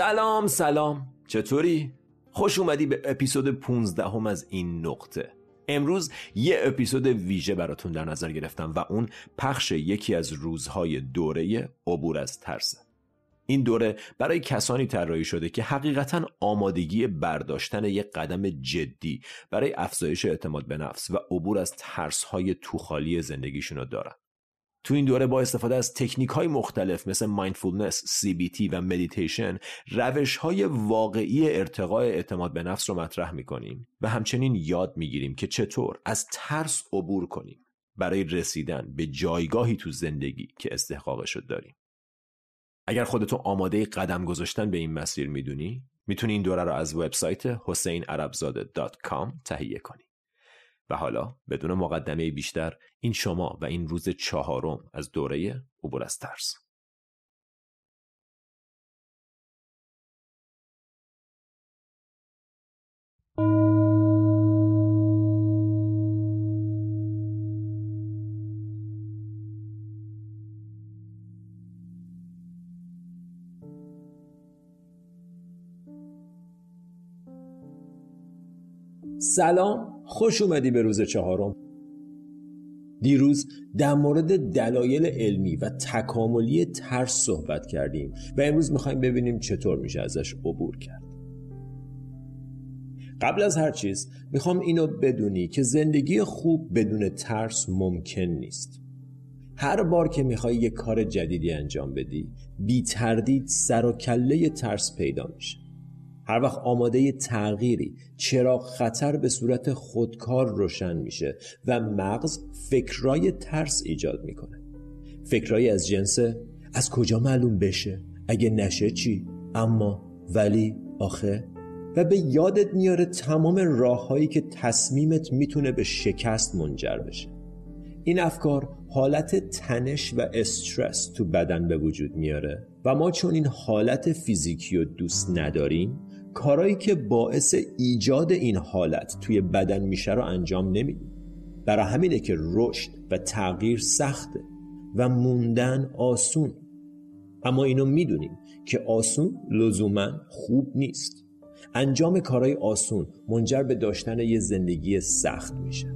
سلام سلام. چطوری؟ خوش اومدی به اپیزود 15 هم از این نقطه. امروز یه اپیزود ویژه براتون در نظر گرفتم و اون پخش یکی از روزهای دوره عبور از ترسه. این دوره برای کسانی طراحی شده که حقیقتا آمادگی برداشتن یک قدم جدی برای افزایش اعتماد به نفس و عبور از ترسهای توخالی زندگیشون رو دارن. تو این دوره با استفاده از تکنیک های مختلف مثل mindfulness، CBT و مدیتیشن روش های واقعی ارتقاء اعتماد به نفس رو مطرح می‌کنیم و همچنین یاد می‌گیریم که چطور از ترس عبور کنیم برای رسیدن به جایگاهی تو زندگی که استحقاقش رو داریم. اگر خودتو آماده قدم گذاشتن به این مسیر می‌دونی می‌تونی این دوره رو از وبسایت حسینعربزاده.com تهیه کنی. و حالا بدون مقدمه بیشتر این شما و این روز چهارم از دوره عبور از ترس. سلام. خوش اومدی به روز چهارم. دیروز در مورد دلایل علمی و تکاملی ترس صحبت کردیم و امروز می‌خوایم ببینیم چطور میشه ازش عبور کرد. قبل از هر چیز می‌خوام اینو بدونی که زندگی خوب بدون ترس ممکن نیست. هر بار که می‌خوای یک کار جدیدی انجام بدی بی تردید سر و کله ترس پیدا میشه. هر وقت آماده تغییری چرا خطر به صورت خودکار روشن میشه و مغز فکرای ترس ایجاد می‌کنه. فکرای از جنس از کجا معلوم بشه؟ اگه نشه چی؟ اما ولی آخه؟ و به یادت میاره تمام راههایی که تصمیمت می‌تونه به شکست منجر بشه. این افکار حالت تنش و استرس تو بدن به وجود میاره و ما چون این حالت فیزیکی رو دوست نداریم کارایی که باعث ایجاد این حالت توی بدن میشه رو انجام نمیدیم برای همینه که رشد و تغییر سخته و موندن آسون. اما اینو می‌دونیم که آسون لزوما خوب نیست. انجام کارهای آسون منجر به داشتن یه زندگی سخت میشه.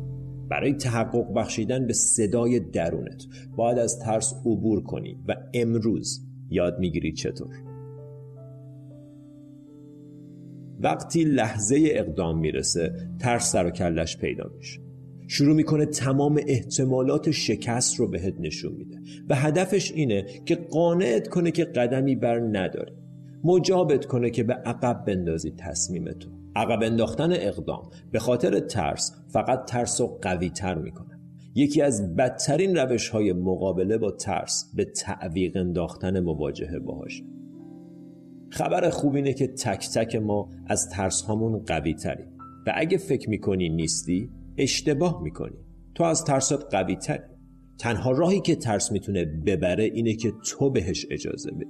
برای تحقق بخشیدن به صدای درونت باید از ترس عبور کنی و امروز یاد می‌گیری چطور. وقتی لحظه اقدام می‌رسه ترس سر و کلش پیدا میشه. شروع می‌کنه تمام احتمالات شکست رو بهت نشون میده. و هدفش اینه که قانعت کنه که قدمی بر نداری. مجابت کنه که به عقب بندازی تصمیمتو عقب انداختن اقدام به خاطر ترس فقط ترس رو قوی تر می‌کنه. یکی از بدترین روش های مقابله با ترس به تعویق انداختن مواجهه باهاشه. خبر خوب اینه که تک تک ما از ترس هامون قوی تریم. و اگه فکر می‌کنی نیستی اشتباه می‌کنی. تو از ترسات قوی تری. تنها راهی که ترس می‌تونه ببره اینه که تو بهش اجازه بدی.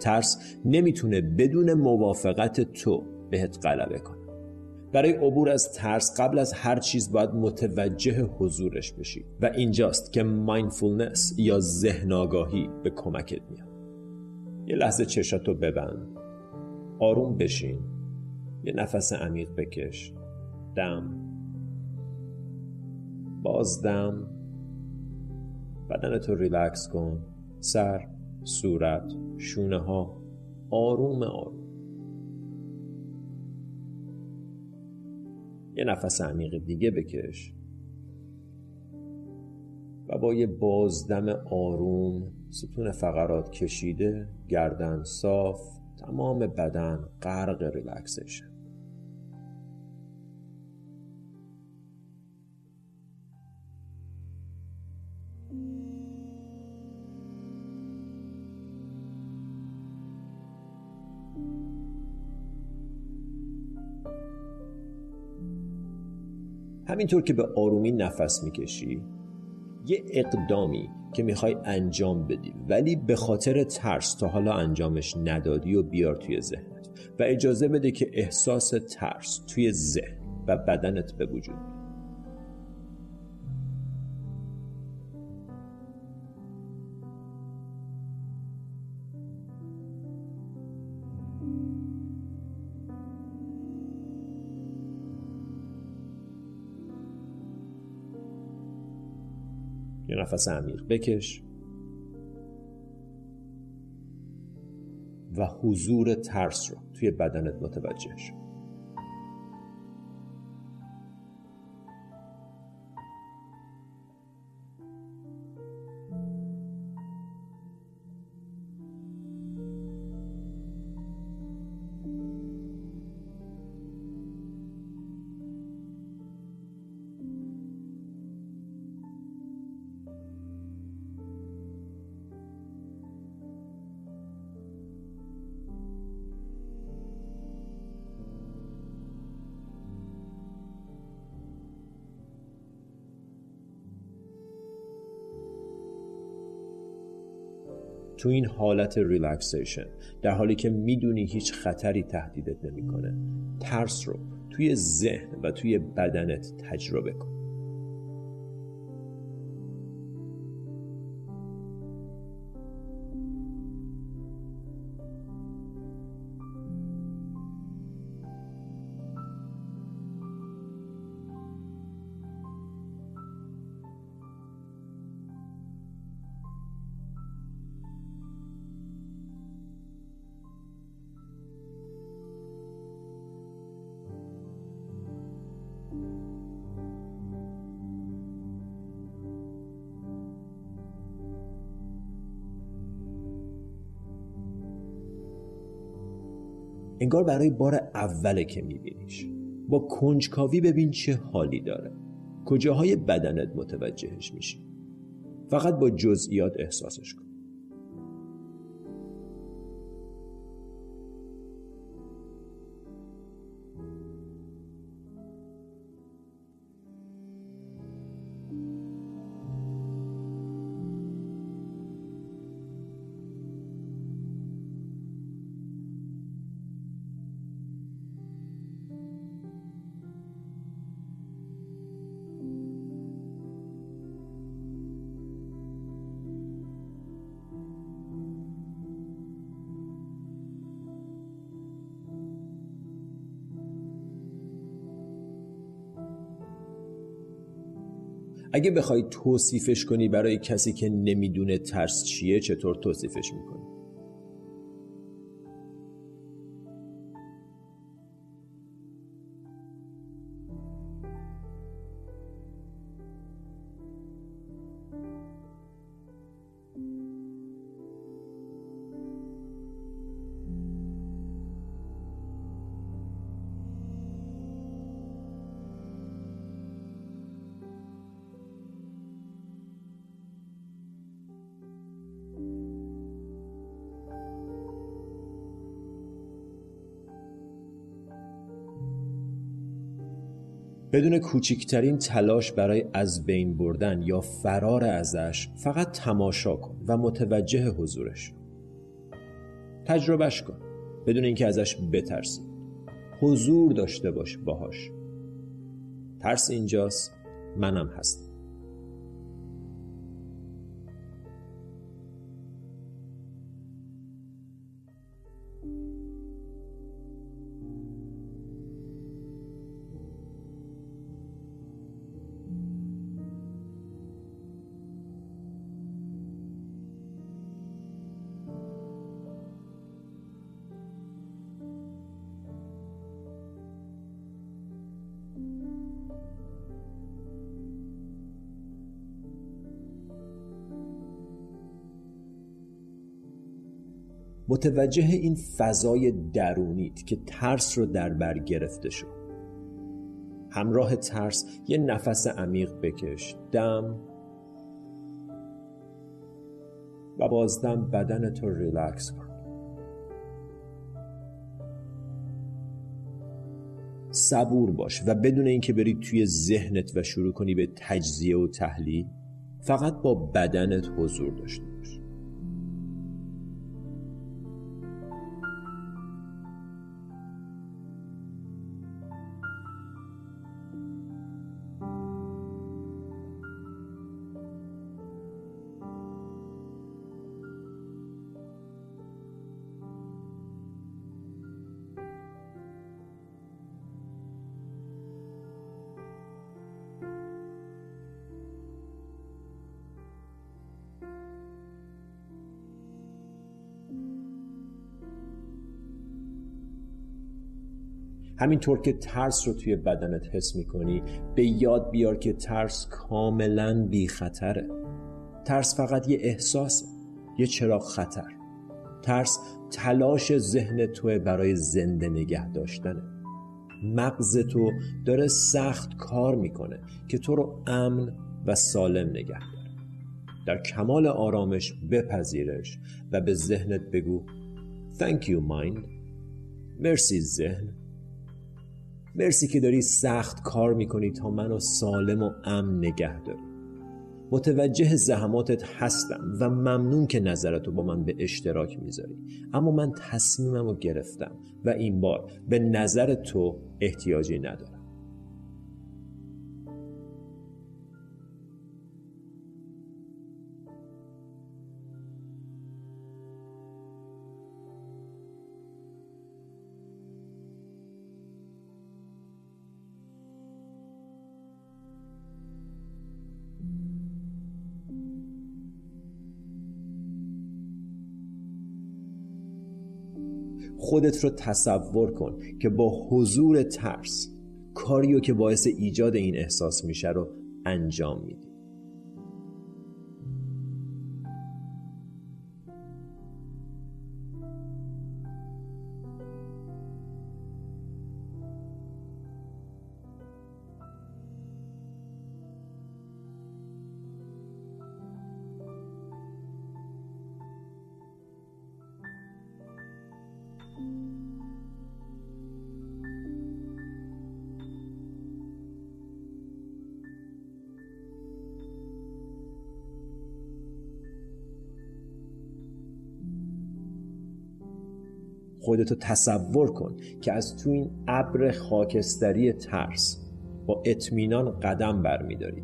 ترس نمی‌تونه بدون موافقت تو بهت غلبه کنه. برای عبور از ترس قبل از هر چیز باید متوجه حضورش بشی. و اینجاست که mindfulness یا ذهن آگاهی به کمکت میاد. یه لحظه چشاتو ببند. آروم بشین. یه نفس عمیق بکش. دم. باز دم. بدنتو ریلکس کن. سر صورت شونه ها آروم آروم. یه نفس عمیق دیگه بکش. و با یه بازدم آروم. ستون فقرات کشیده. گردن صاف. تمام بدن غرق ریلکسیشن. همینطور که به آرومی نفس می‌کشی یه اقدامی که می‌خوای انجام بدی ولی به خاطر ترس تا حالا انجامش ندادی و بیار توی ذهنت. و اجازه بده که احساس ترس توی ذهن و بدنت به وجود نفس عمیق بکش. و حضور ترس رو توی بدنت متوجه شو. تو این حالت ریلکسیشن در حالی که می‌دونی هیچ خطری تهدیدت نمی‌کنه. ترس رو توی ذهن و توی بدنت تجربه کن. انگار برای بار اوله که میبینیش. با کنجکاوی ببین چه حالی داره. کجاهای بدنت متوجهش میشی. فقط با جزئیات احساسش کن. اگه بخوای توصیفش کنی برای کسی که نمی‌دونه ترس چیه چطور توصیفش می‌کنی؟ بدون کوچکترین تلاش برای از بین بردن یا فرار ازش فقط تماشا کن و متوجه حضورش. تجربهش کن. بدون اینکه ازش بترسی. حضور داشته باش باهاش. ترس اینجاست. منم هستم. متوجه این فضای درونیت که ترس رو در بر گرفته شد. همراه ترس یه نفس عمیق بکش. دم. و بازدم بدن تو ریلکس کن. صبور باش و بدون اینکه بری توی ذهنت و شروع کنی به تجزیه و تحلیل فقط با بدنت حضور داشته همینطور که ترس رو توی بدنت حس می‌کنی به یاد بیار که ترس کاملا بی خطره. ترس فقط یه احساسه یه چراغ خطر. ترس تلاش ذهن توی برای زنده نگه داشتنه. مغز تو داره سخت کار می‌کنه که تو رو امن و سالم نگه داره. در کمال آرامش بپذیرش و به ذهنت بگو Thank you mind. مرسی ذهن. مرسی که داری سخت کار می‌کنی تا منو سالم و امن نگه داری متوجه زحماتت هستم و ممنون که نظرتو با من به اشتراک می‌ذاری. اما من تصمیمم رو گرفتم و این بار به نظر تو احتیاجی ندارم. خودت رو تصور کن که با حضور ترس کاریو که باعث ایجاد این احساس میشه رو انجام میدی. خودتو تصور کن که از تو این ابر خاکستری ترس با اطمینان قدم برمیداری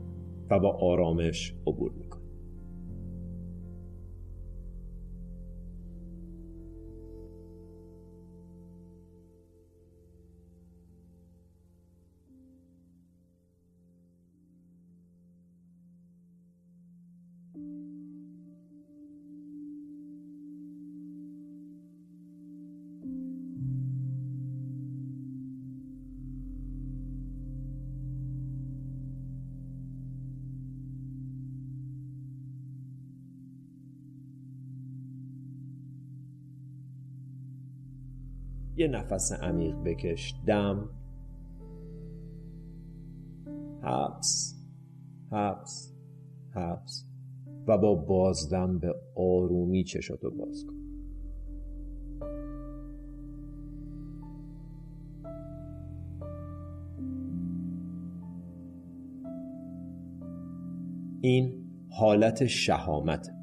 و با آرامش عبور می‌کنی. یه نفس عمیق بکش. دم. حبس. حبس. حبس. و با بازدم به آرومی چشاتو باز کن. این حالت شهامت.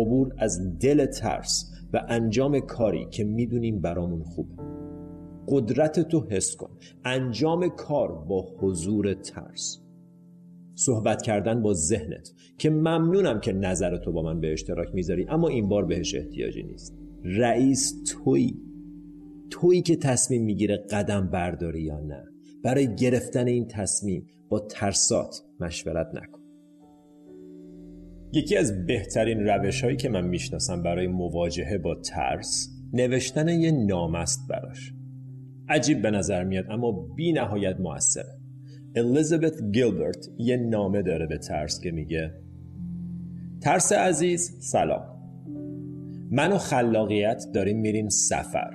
عبور از دل ترس و انجام کاری که می‌دونیم برامون خوبه. قدرت تو حس کن. انجام کار با حضور ترس. صحبت کردن با ذهنت که ممنونم که نظر تو با من به اشتراک می‌ذاری اما این بار بهش احتیاجی نیست. رئیس توی. تویی که تصمیم می‌گیره قدم برداری یا نه. برای گرفتن این تصمیم با ترسات مشورت نکن. یکی از بهترین روش هایی که من می‌شناسم برای مواجهه با ترس نوشتن یه نام است براش. عجیب به نظر میاد اما بی نهایت موثره الیزابت گیلبرت یه نامه داره به ترس که میگه ترس عزیز سلام. من و خلاقیت داریم میریم سفر.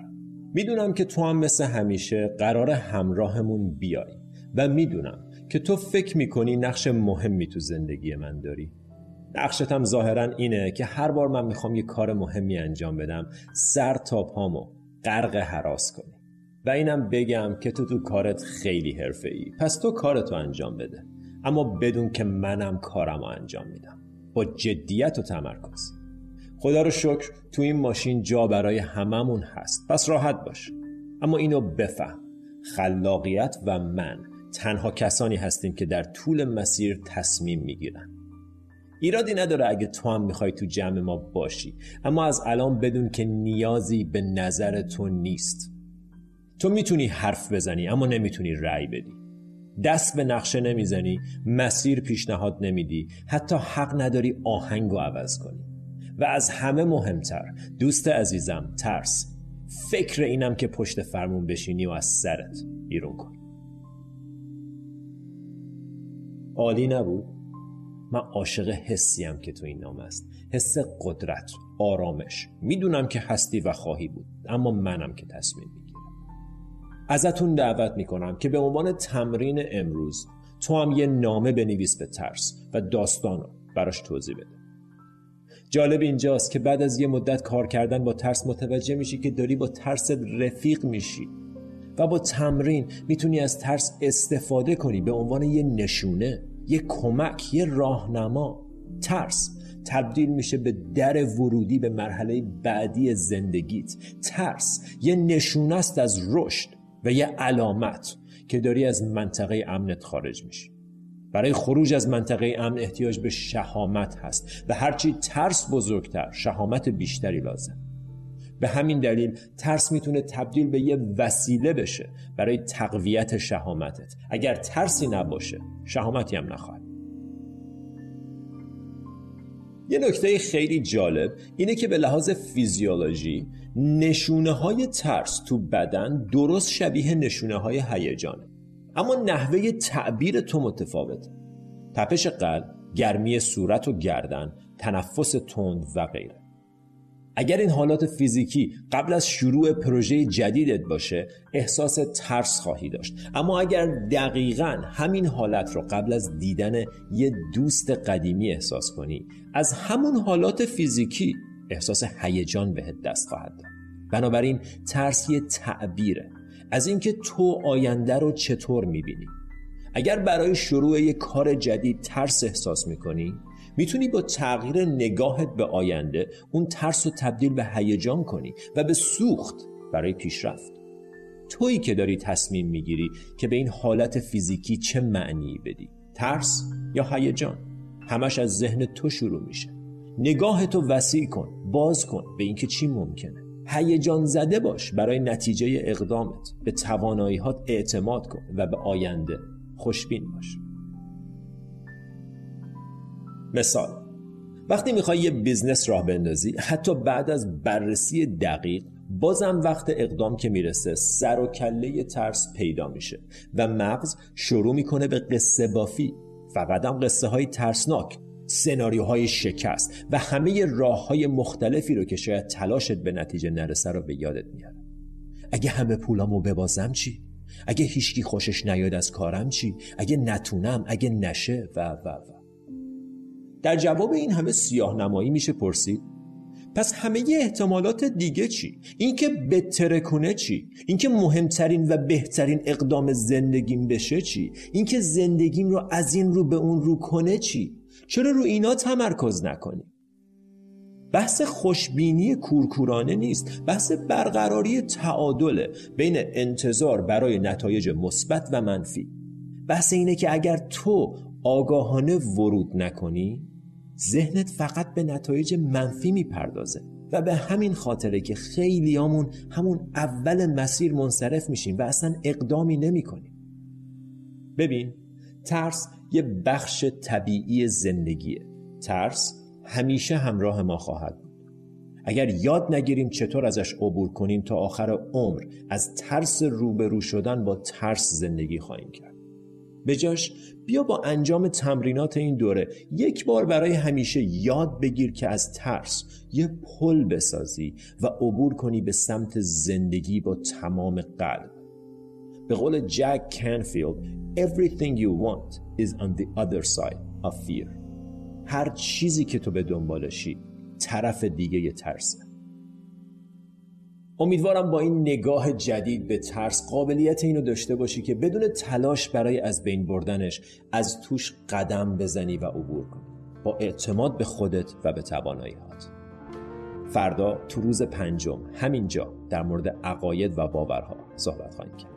می‌دونم که تو هم مثل همیشه قرار همراهمون بیای و می‌دونم که تو فکر می‌کنی نقش مهمی تو زندگی من داری. نقشتم ظاهرا اینه که هر بار من می‌خوام یه کار مهمی انجام بدم سر تا پامو غرق حراس کنی. و اینم بگم که تو تو کارت خیلی حرفه ای پس تو کارتو انجام بده. اما بدون که منم کارم رو انجام میدم. با جدیت و تمرکز. خدا رو شکر تو این ماشین جا برای هممون هست. پس راحت باش. اما اینو بفهم. خلاقیت و من تنها کسانی هستیم که در طول مسیر تصمیم می‌گیرن. ایرادی نداره اگه تو هم می‌خوای تو جمع ما باشی. اما از الان بدون که نیازی به نظر تو نیست. تو می‌تونی حرف بزنی اما نمی‌تونی رأی بدی. دست به نقشه نمی‌زنی مسیر پیشنهاد نمیدی حتی حق نداری آهنگ رو عوض کنی. و از همه مهمتر دوست عزیزم ترس. فکر اینم که پشت فرمون بشینی و از سرت بیرون کن. عالی نبود؟ من عاشق حسیم که تو این نام است. حس قدرت آرامش. می‌دونم که هستی و خواهی بود اما منم که تصمیم می‌گیرم. ازتون دعوت می‌کنم که به عنوان تمرین امروز تو هم یه نامه بنویس به ترس و داستانو براش توضیح بده. جالب اینجاست که بعد از یه مدت کار کردن با ترس متوجه میشی که داری با ترس رفیق میشی و با تمرین می‌تونی از ترس استفاده کنی به عنوان یه نشونه. یه کمک یه راهنما. ترس. تبدیل میشه به در ورودی به مرحله بعدی زندگیت. ترس. یه نشونه است از رشد و یه علامت که داری از منطقه امنت خارج میشی. برای خروج از منطقه امن احتیاج به شهامت هست. و هرچی ترس بزرگتر شهامت بیشتری لازم. به همین دلیل ترس می‌تونه تبدیل به یه وسیله بشه برای تقویت شهامتت. اگر ترسی نباشه شهامتی هم نخواهد. یه نکته خیلی جالب اینه که به لحاظ فیزیولوژی نشونه های ترس تو بدن درست شبیه نشونه های هیجانه. اما نحوه تعبیر تو متفاوته. تپش قلب گرمی صورت و گردن تنفس تند و غیره. اگر این حالات فیزیکی قبل از شروع پروژه جدیدت باشه احساس ترس خواهی داشت. اما اگر دقیقا همین حالت رو قبل از دیدن یه دوست قدیمی احساس کنی از همون حالات فیزیکی احساس هیجان بهت دست خواهد داد. بنابراین ترس یه تعبیره. از اینکه تو آینده رو چطور می‌بینی؟ اگر برای شروع یک کار جدید ترس احساس می‌کنی می‌تونی با تغییر نگاهت به آینده اون ترس رو تبدیل به هیجان کنی و به سوخت برای پیشرفت. تویی که داری تصمیم می‌گیری که به این حالت فیزیکی چه معنی بدی ترس یا هیجان؟ همش از ذهن تو شروع میشه. نگاهتو وسیع کن باز کن به اینکه چی ممکنه. هیجان زده باش برای نتیجه اقدامت. به تواناییات اعتماد کن و به آینده خوشبین باش. مثال وقتی می‌خوای یه business راه بندازی حتی بعد از بررسی دقیق بازم وقت اقدام که می‌رسه سر و کله ترس پیدا میشه و مغز شروع می‌کنه به قصه بافی فقط هم قصه های ترسناک سناریوهای شکست و همه راه های مختلفی رو که شاید تلاشت به نتیجه نرسه رو به یادت میاره اگه همه پولامو ببازم چی؟ اگه هیچکی خوشش نیاد از کارم چی؟ اگه نتونم اگه نشه و و و در جواب این همه سیاه نمایی میشه پرسید پس همه احتمالات دیگه چی؟ اینکه بتره کنه چی؟ اینکه مهمترین و بهترین اقدام زندگیم بشه چی؟ اینکه زندگیم رو از این رو به اون رو کنه چی؟ چرا رو اینا تمرکز نکنی؟ بحث خوشبینی کورکورانه نیست بحث برقراری تعادله بین انتظار برای نتایج مثبت و منفی بحث اینه که اگر تو آگاهانه ورود نکنی ذهنت فقط به نتایج منفی می‌پردازه و به همین خاطره که خیلیامون همون اول مسیر منصرف میشیم و اصلا اقدامی نمی کنیم. ببین ترس یه بخش طبیعی زندگیه. ترس همیشه همراه ما خواهد بود. اگر یاد نگیریم چطور ازش عبور کنیم تا آخر عمر از ترس روبرو شدن با ترس زندگی خواهیم کرد. به جاش بیا با انجام تمرینات این دوره. یک بار برای همیشه یاد بگیر که از ترس یه پل بسازی و عبور کنی به سمت زندگی با تمام قلب. به قول جک کنفیلد Everything you want is on the other side of fear. هر چیزی که تو به دنبالشی طرف دیگه یه ترسه. امیدوارم با این نگاه جدید به ترس قابلیت اینو داشته باشی که بدون تلاش برای از بین بردنش از توش قدم بزنی و عبور کنی. با اعتماد به خودت و به تواناییات فردا تو روز پنجم همینجا در مورد عقاید و باورها صحبت خواهیم کرد.